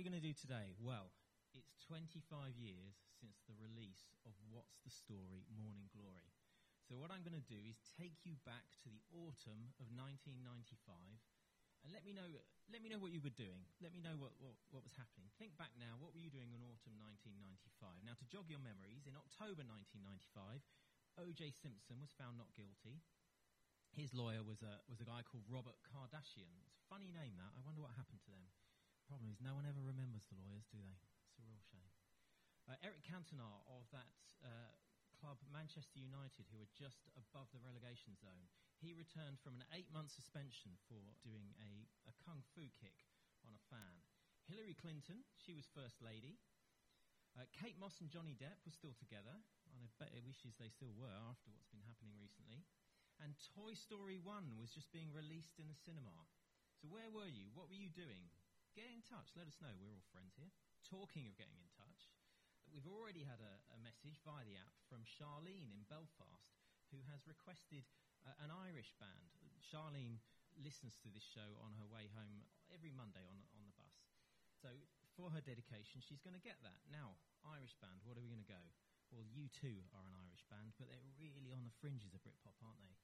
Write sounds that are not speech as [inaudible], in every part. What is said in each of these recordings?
We going to do today? Well, it's 25 years since the release of What's the Story Morning Glory. So, what I'm going to do is take you back to the autumn of 1995 and let me know, let me know what you were doing. Let me know what, what, what was happening. Think back now, what were you doing in autumn 1995? Now, to jog your memories, in October 1995, O.J. Simpson was found not guilty. His lawyer was a, was a guy called Robert Kardashian. It's a funny name, that. I wonder what happened to them problem is no one ever remembers the lawyers, do they? It's a real shame. Uh, Eric Cantona of that uh, club, Manchester United, who were just above the relegation zone, he returned from an eight-month suspension for doing a, a kung fu kick on a fan. Hillary Clinton, she was First Lady. Uh, Kate Moss and Johnny Depp were still together, and I bet it wishes they still were after what's been happening recently. And Toy Story 1 was just being released in the cinema. So where were you? What were you doing? Get in touch. Let us know. We're all friends here. Talking of getting in touch, we've already had a, a message via the app from Charlene in Belfast, who has requested uh, an Irish band. Charlene listens to this show on her way home every Monday on, on the bus. So for her dedication, she's going to get that. Now, Irish band, what are we going to go? Well, U2 are an Irish band, but they're really on the fringes of Britpop, aren't they?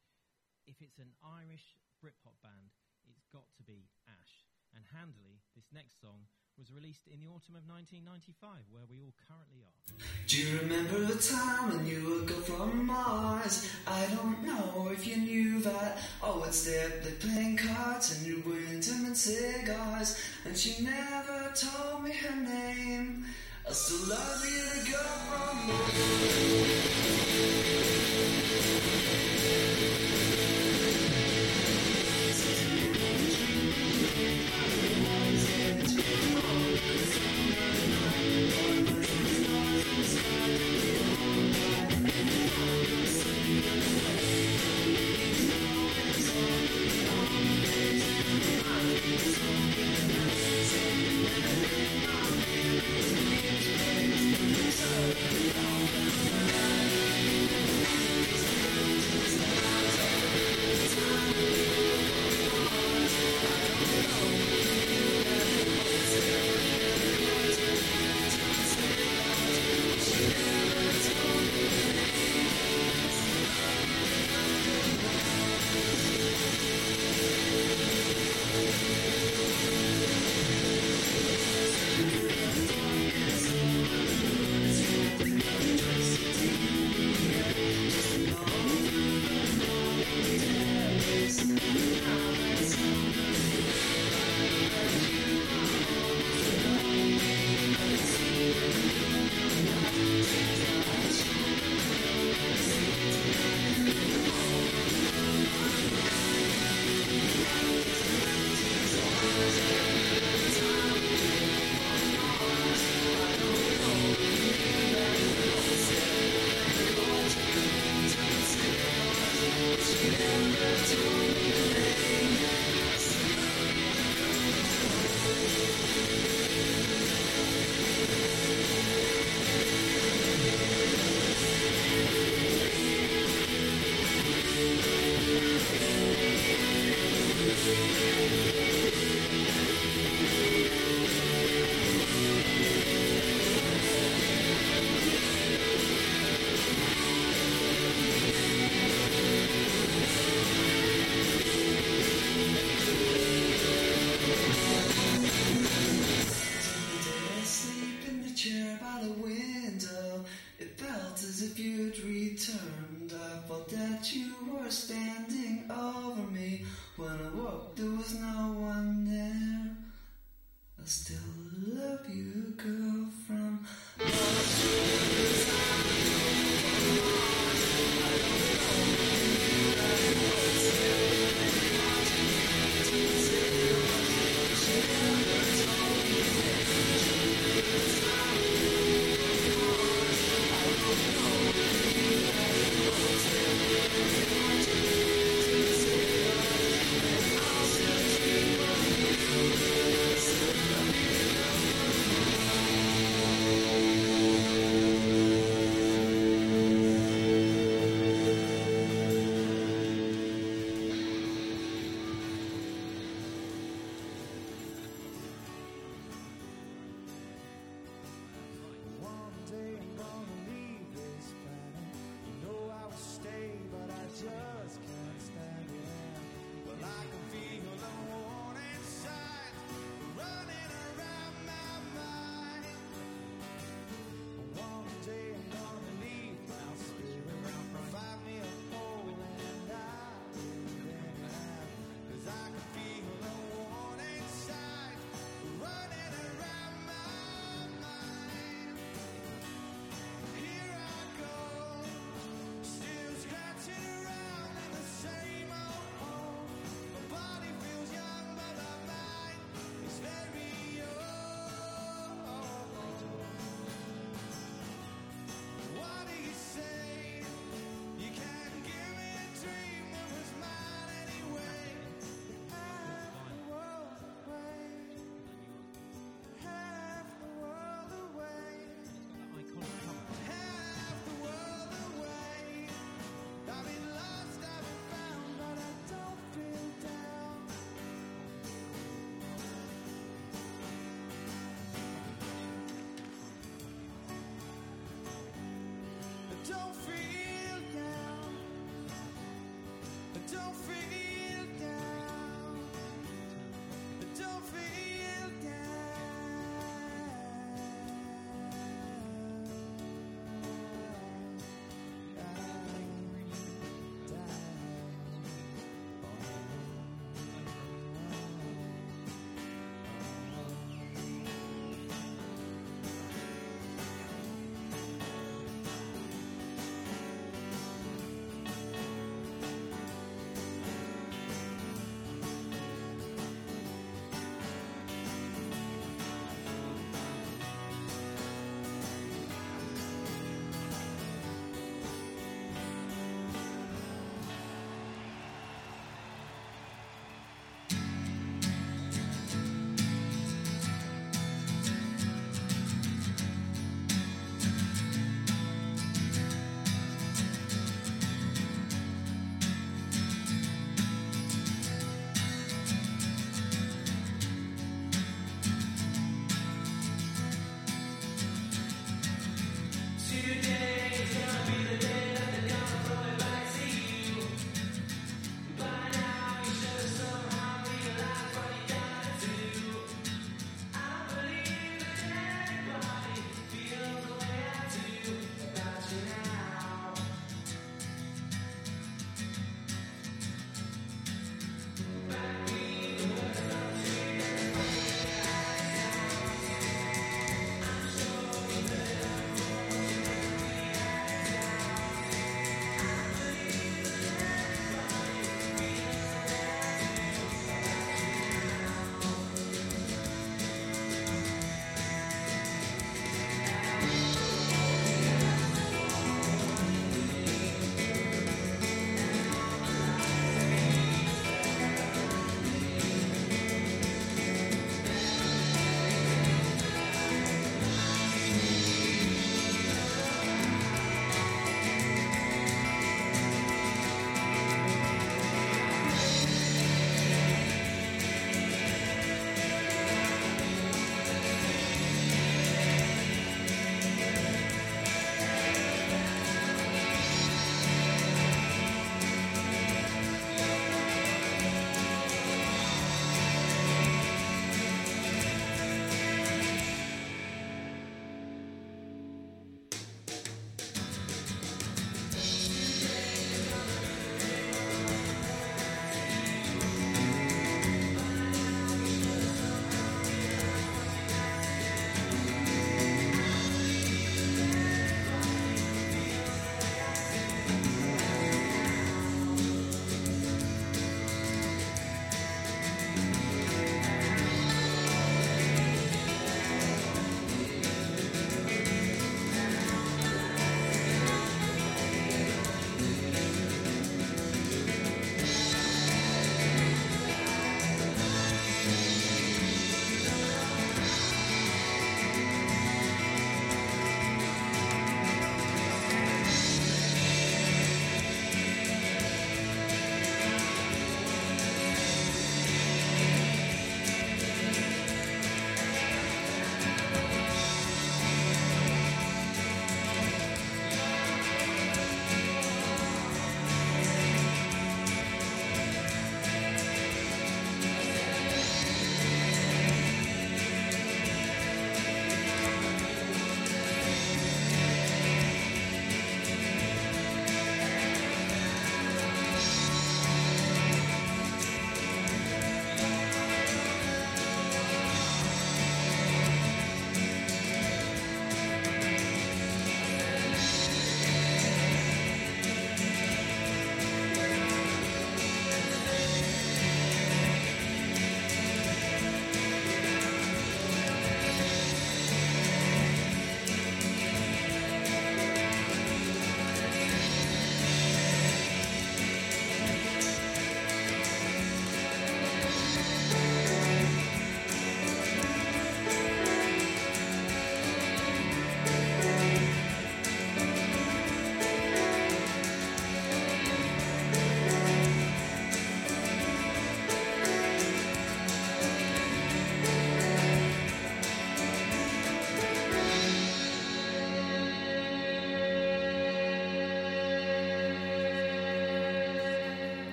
If it's an Irish Britpop band, it's got to be Ash. And handily, this next song was released in the autumn of 1995, where we all currently are. Do you remember the time when you would go from Mars? I don't know if you knew that. Oh, it's there, they playing cards and you were intimate cigars. And she never told me her name. I still love you the girl from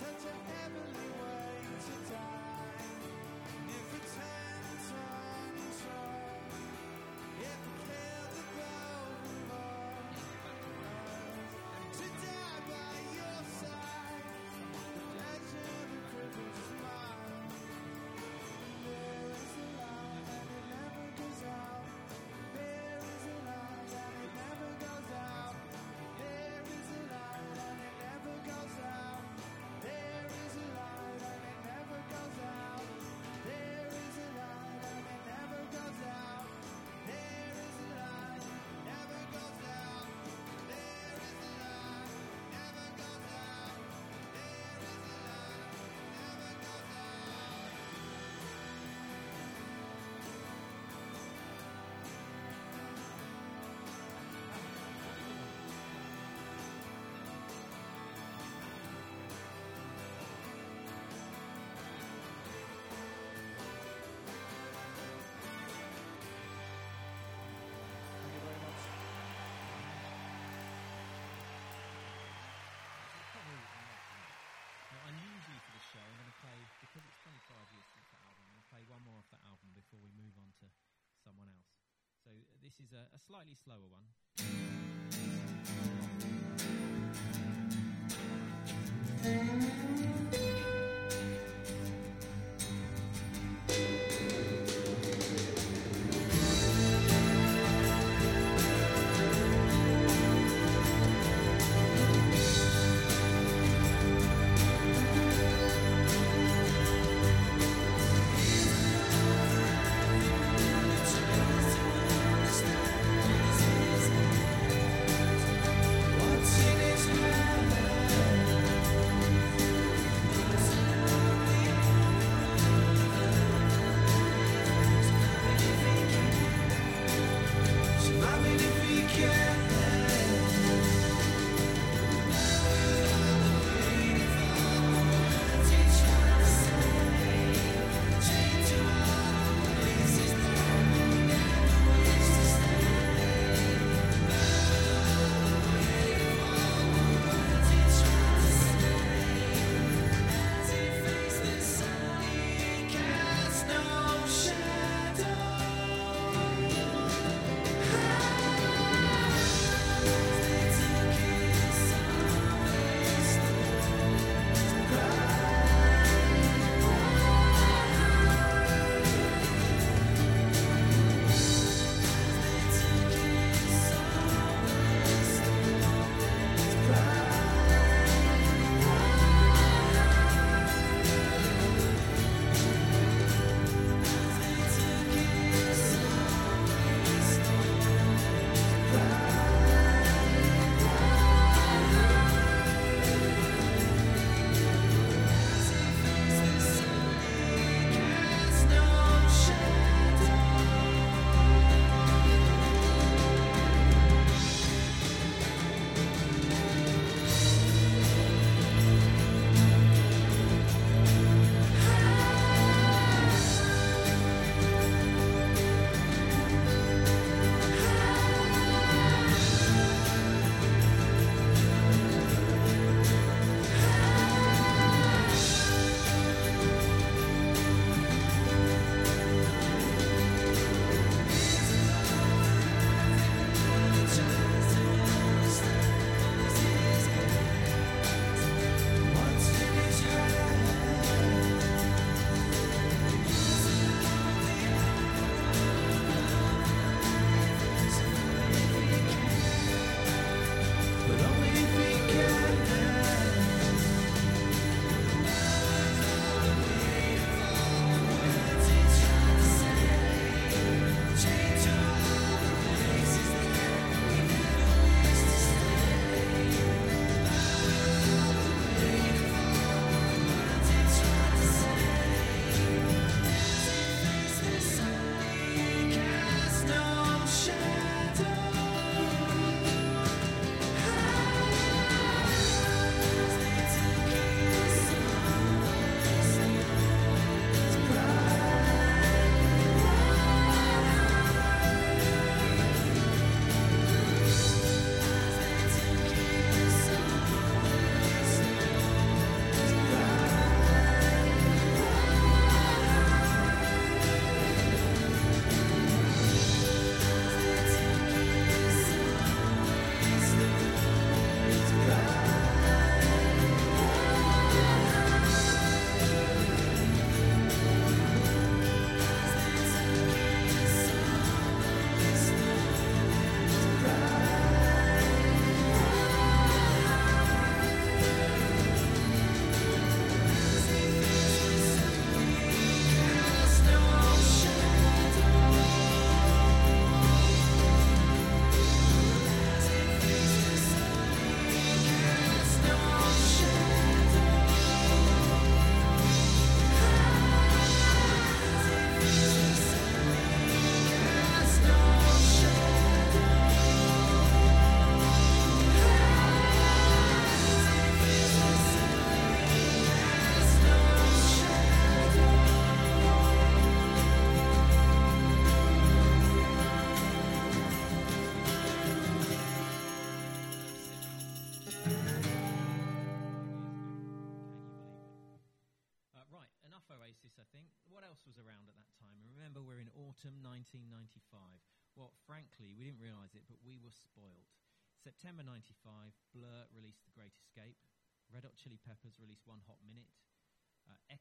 such a heavenly is a, a slightly slower one.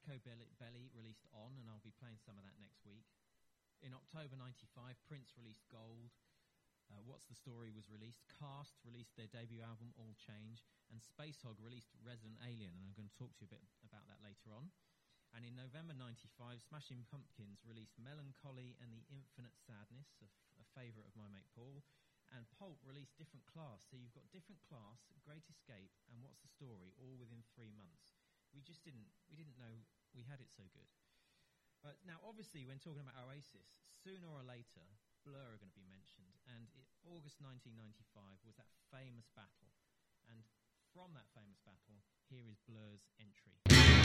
Echobelly, Belly released On, and I'll be playing some of that next week. In October 95, Prince released Gold. Uh, What's the Story was released. Cast released their debut album, All Change. And Spacehog released Resident Alien, and I'm going to talk to you a bit about that later on. And in November 95, Smashing Pumpkins released Mellon Collie and the Infinite Sadness, a, f- a favourite of my mate Paul. And Pulp released Different Class. So you've got Different Class, Great Escape, and What's the Story, all within three months. We just didn't, we didn't know we had it so good. Uh, now, obviously, when talking about Oasis, sooner or later, Blur are going to be mentioned. And it, August 1995 was that famous battle. And from that famous battle, here is Blur's entry.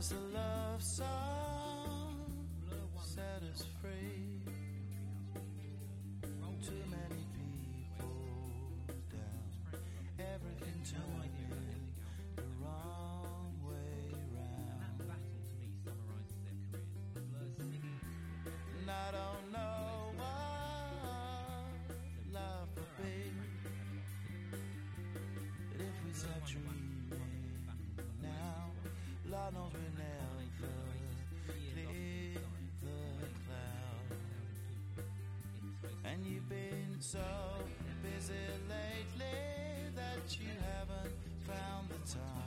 as a love song. And you've been so busy lately that you haven't found the time.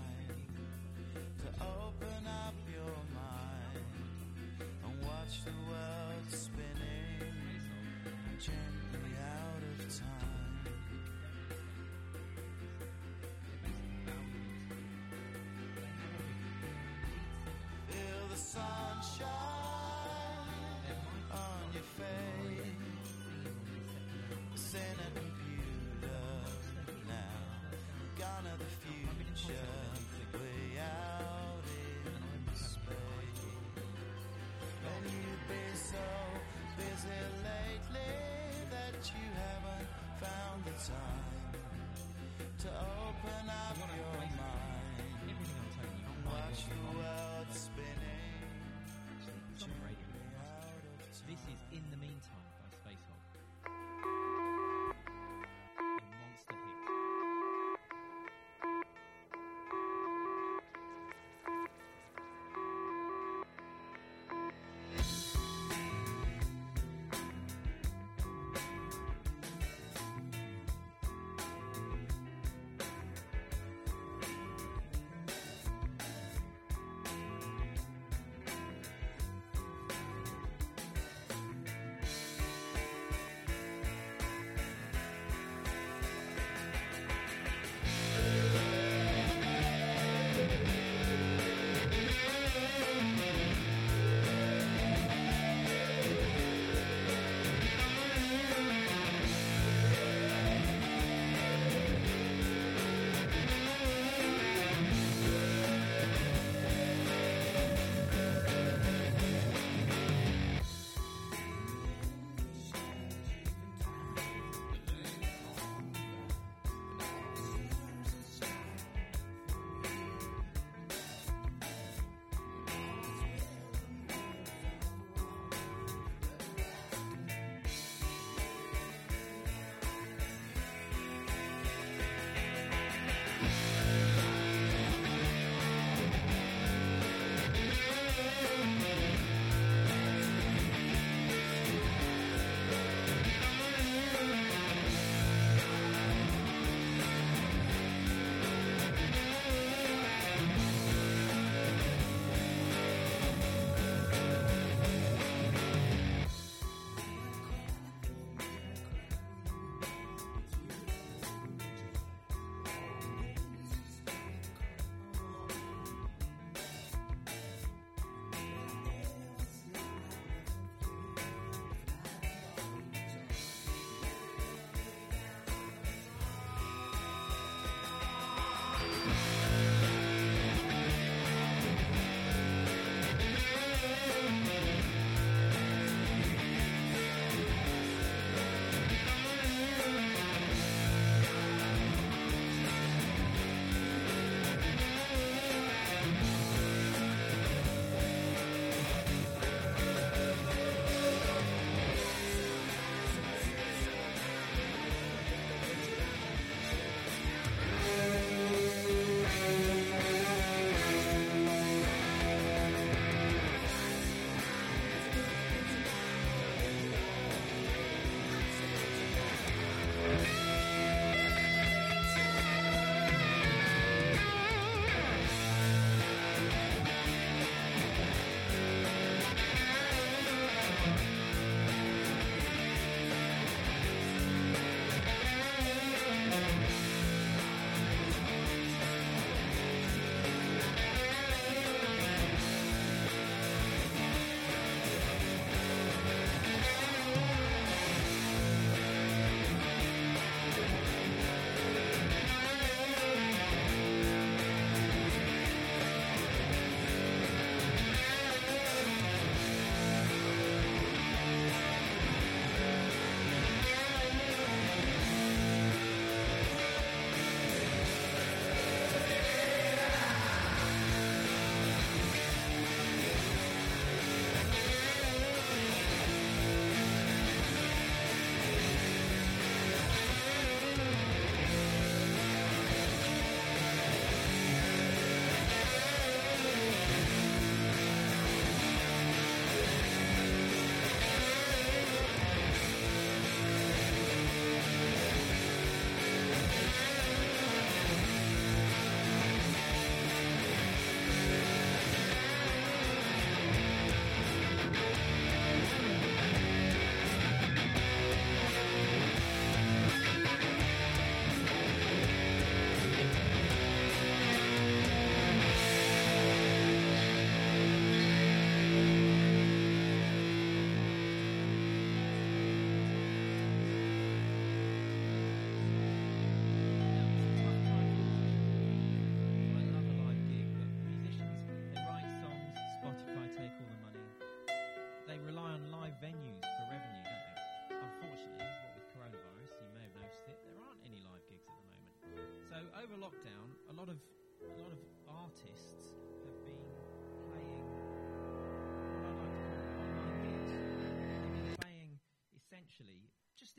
it lately that you haven't found the time to open up your mind? Watch the world spinning. This is In the Meantime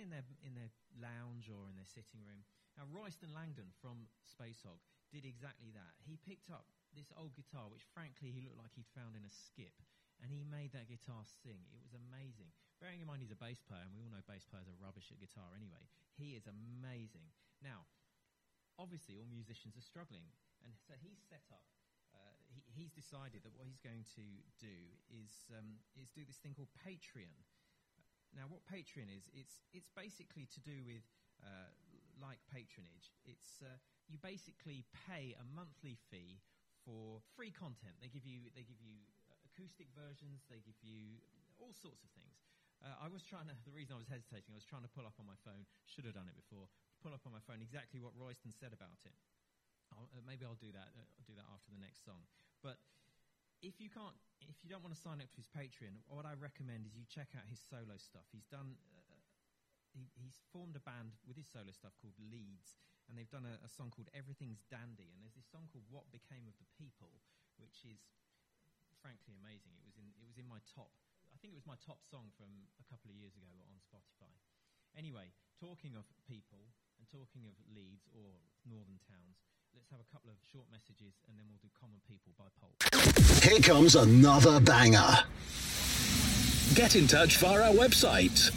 in their in their lounge or in their sitting room. Now, Royston Langdon from Spacehog did exactly that. He picked up this old guitar, which frankly he looked like he'd found in a skip, and he made that guitar sing. It was amazing. Bearing in mind he's a bass player, and we all know bass players are rubbish at guitar anyway. He is amazing. Now, obviously, all musicians are struggling, and so he's set up. Uh, he, he's decided that what he's going to do is um, is do this thing called Patreon. Now, what Patreon is, it's it's basically to do with uh, like patronage. It's uh, you basically pay a monthly fee for free content. They give you they give you acoustic versions. They give you all sorts of things. Uh, I was trying to. [laughs] The reason I was hesitating, I was trying to pull up on my phone. Should have done it before. Pull up on my phone exactly what Royston said about it. I'll, uh, maybe I'll do that. Uh, I'll do that after the next song. But if you can't, if you don't want to sign up to his Patreon, what I recommend is you check out his solo stuff. He's done. Uh, he, he's formed a band with his solo stuff called Leeds, and they've done a, a song called Everything's Dandy. And there's this song called What Became of the People, which is frankly amazing. It was in it was in my top. I think it was my top song from a couple of years ago on Spotify. Anyway, talking of people and talking of Leeds or northern towns, let's have a couple of short messages and then we'll do Common People by Pulp. Here comes another banger. Get in touch via our website.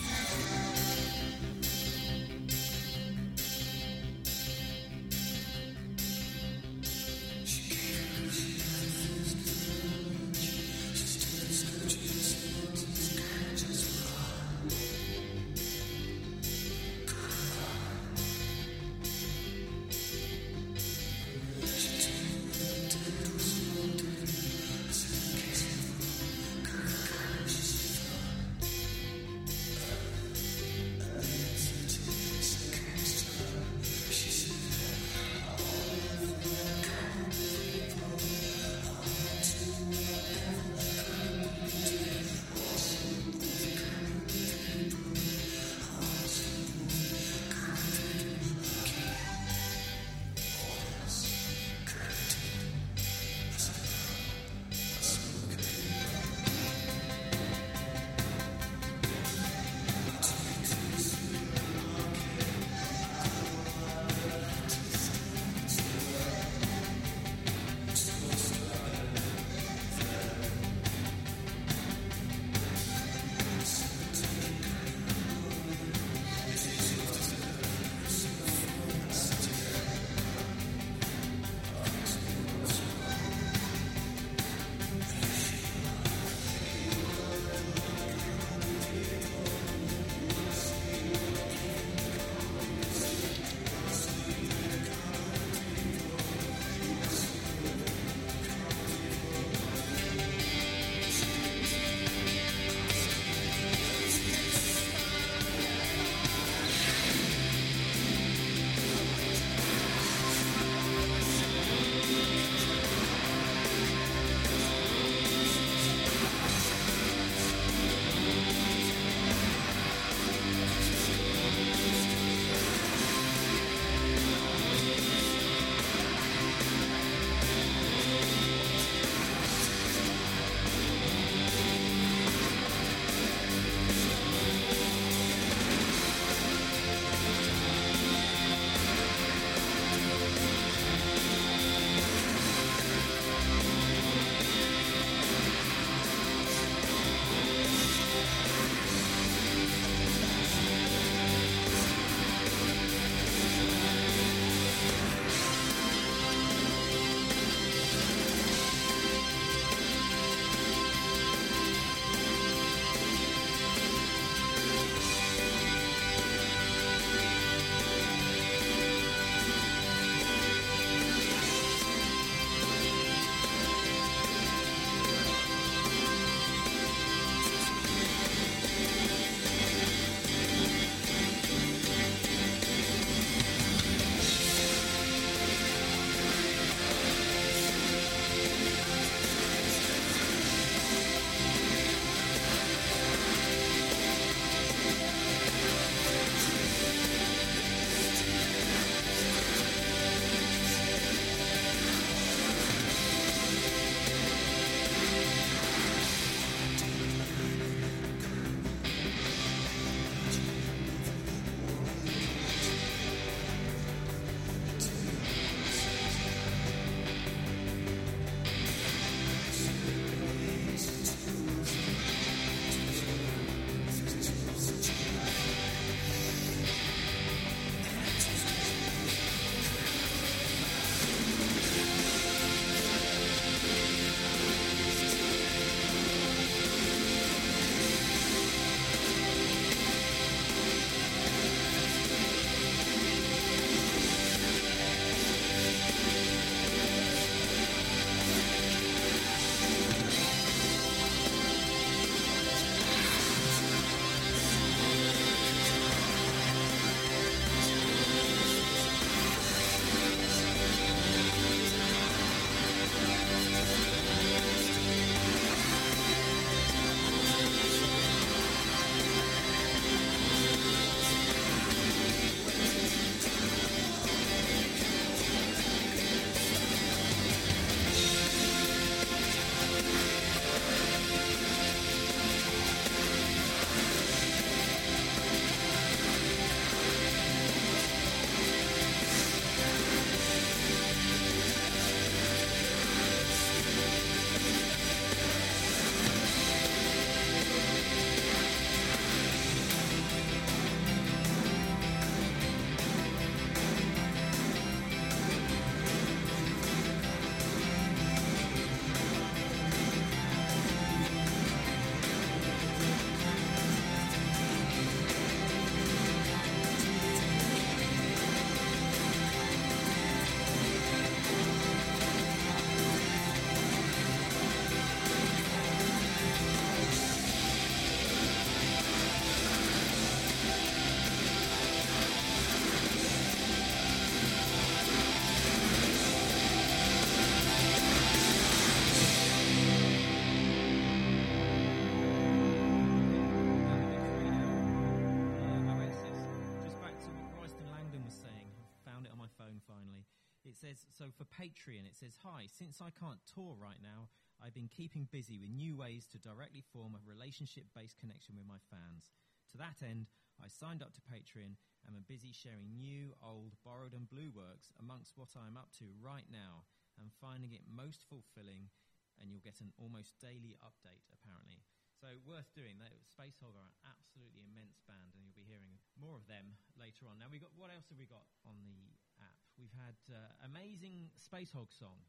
Since I can't tour right now, I've been keeping busy with new ways to directly form a relationship based connection with my fans. To that end, I signed up to Patreon and am busy sharing new, old, borrowed, and blue works amongst what I'm up to right now and finding it most fulfilling. And you'll get an almost daily update, apparently. So worth doing. Spacehog are an absolutely immense band, and you'll be hearing more of them later on. Now we got what else have we got on the app? We've had uh, amazing Spacehog song.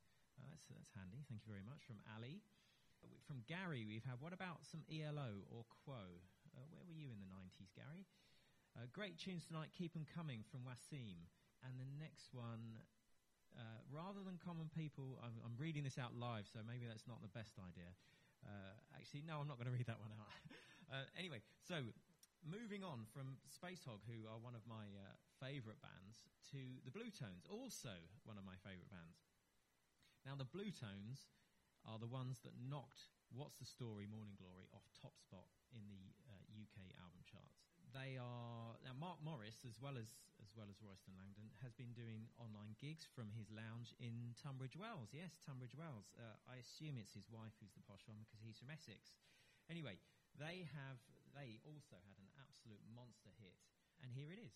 That's that's handy. Thank you very much from Ali. From Gary, we've had what about some ELO or Quo? Uh, where were you in the 90s, Gary? Uh, great tunes tonight. Keep 'em coming from Wasim. And the next one, uh, rather than common people, I'm, I'm reading this out live, so maybe that's not the best idea. Uh, actually, no, I'm not going [laughs] to read that one out. [laughs] uh, anyway, so moving on from Spacehog, who are one of my uh, favourite bands, to the Bluetones, also one of my favourite bands. Now, the Bluetones are the ones that knocked What's the Story Morning Glory off top spot in the uh, UK album charts. They are now Mark Morris, as well as as well as Royston Langdon, has been doing online gigs from his lounge in Tunbridge Wells. Yes, Tunbridge Wells. Uh, I assume it's his wife who's the posh one because he's from Essex. Anyway, they have they also had an absolute monster hit, and here it is.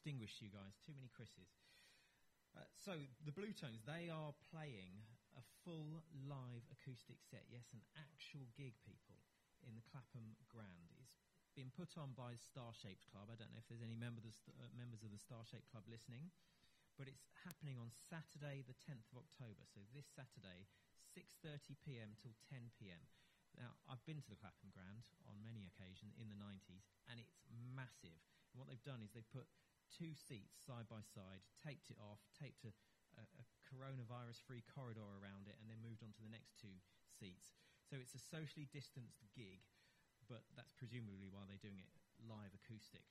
Distinguish you guys. Too many Chris's. Uh, so the Bluetones, they are playing a full live acoustic set. Yes, an actual gig, people. in the Clapham Grand. It's been put on by Star Shaped Club. I don't know if there's any member of st- uh, members of the Star Shaped Club listening, but it's happening on Saturday, the 10th of October. So this Saturday, 6:30 p.m. till 10 p.m. Now, I've been to the Clapham Grand on many occasions in the 90s, and it's massive. And what they've done is they've put two seats side by side, taped it off, taped a, a, a coronavirus-free corridor around it, and then moved on to the next two seats. So it's a socially distanced gig, but that's presumably why they're doing it live acoustic.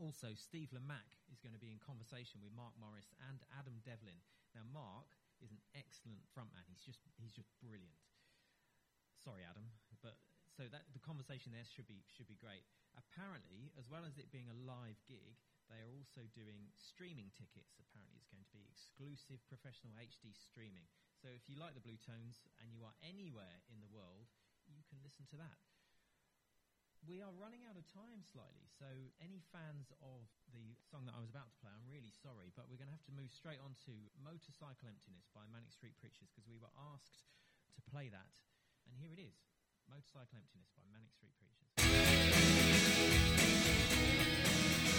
Also, Steve Lamacq is going to be in conversation with Mark Morris and Adam Devlin. Now, Mark is an excellent frontman. He's just he's just brilliant. Sorry, Adam, but so that the conversation there should be should be great. Apparently, as well as it being a live gig, they are also doing streaming tickets. Apparently, it's going to be exclusive professional HD streaming. So if you like the Bluetones and you are anywhere in the world, you can listen to that we are running out of time slightly, so any fans of the song that I was about to play, I'm really sorry, but we're going to have to move straight on to Motorcycle Emptiness by Manic Street Preachers because we were asked to play that, and here it is Motorcycle Emptiness by Manic Street Preachers.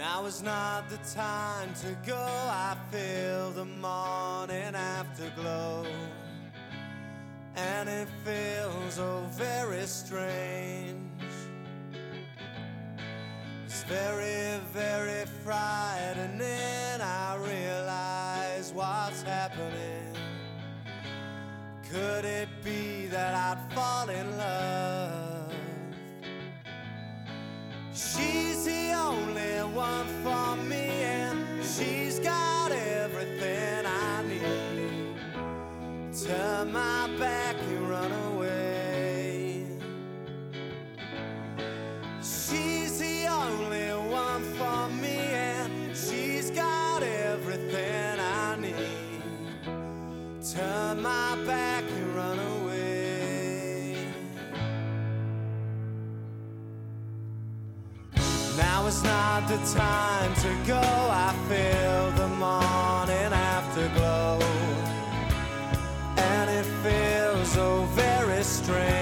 Now is not the time to go. I feel the morning afterglow. And it feels oh very strange. It's very, very frightening. I realize what's happening. Could it be that I'd fall in love? One for me, and she's got everything I need. Turn my back is not the time to go. I feel the morning afterglow. And it feels so very strange.